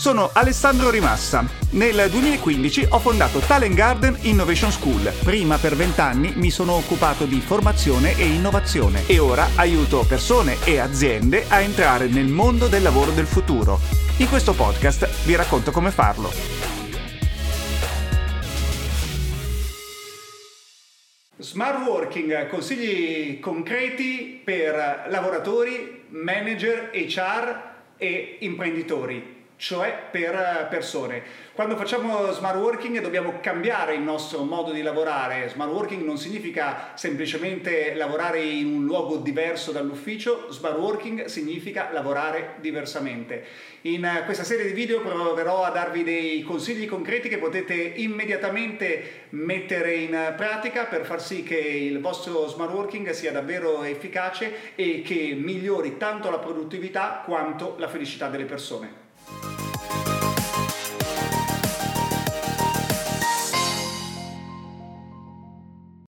Sono Alessandro Rimassa. Nel 2015 ho fondato Talent Garden Innovation School. Prima per vent'anni mi sono occupato di formazione e innovazione e ora aiuto persone e aziende a entrare nel mondo del lavoro del futuro. In questo podcast vi racconto come farlo. Smart Working, consigli concreti per lavoratori, manager, HR e imprenditori cioè per persone. Quando facciamo smart working dobbiamo cambiare il nostro modo di lavorare. Smart working non significa semplicemente lavorare in un luogo diverso dall'ufficio, smart working significa lavorare diversamente. In questa serie di video proverò a darvi dei consigli concreti che potete immediatamente mettere in pratica per far sì che il vostro smart working sia davvero efficace e che migliori tanto la produttività quanto la felicità delle persone.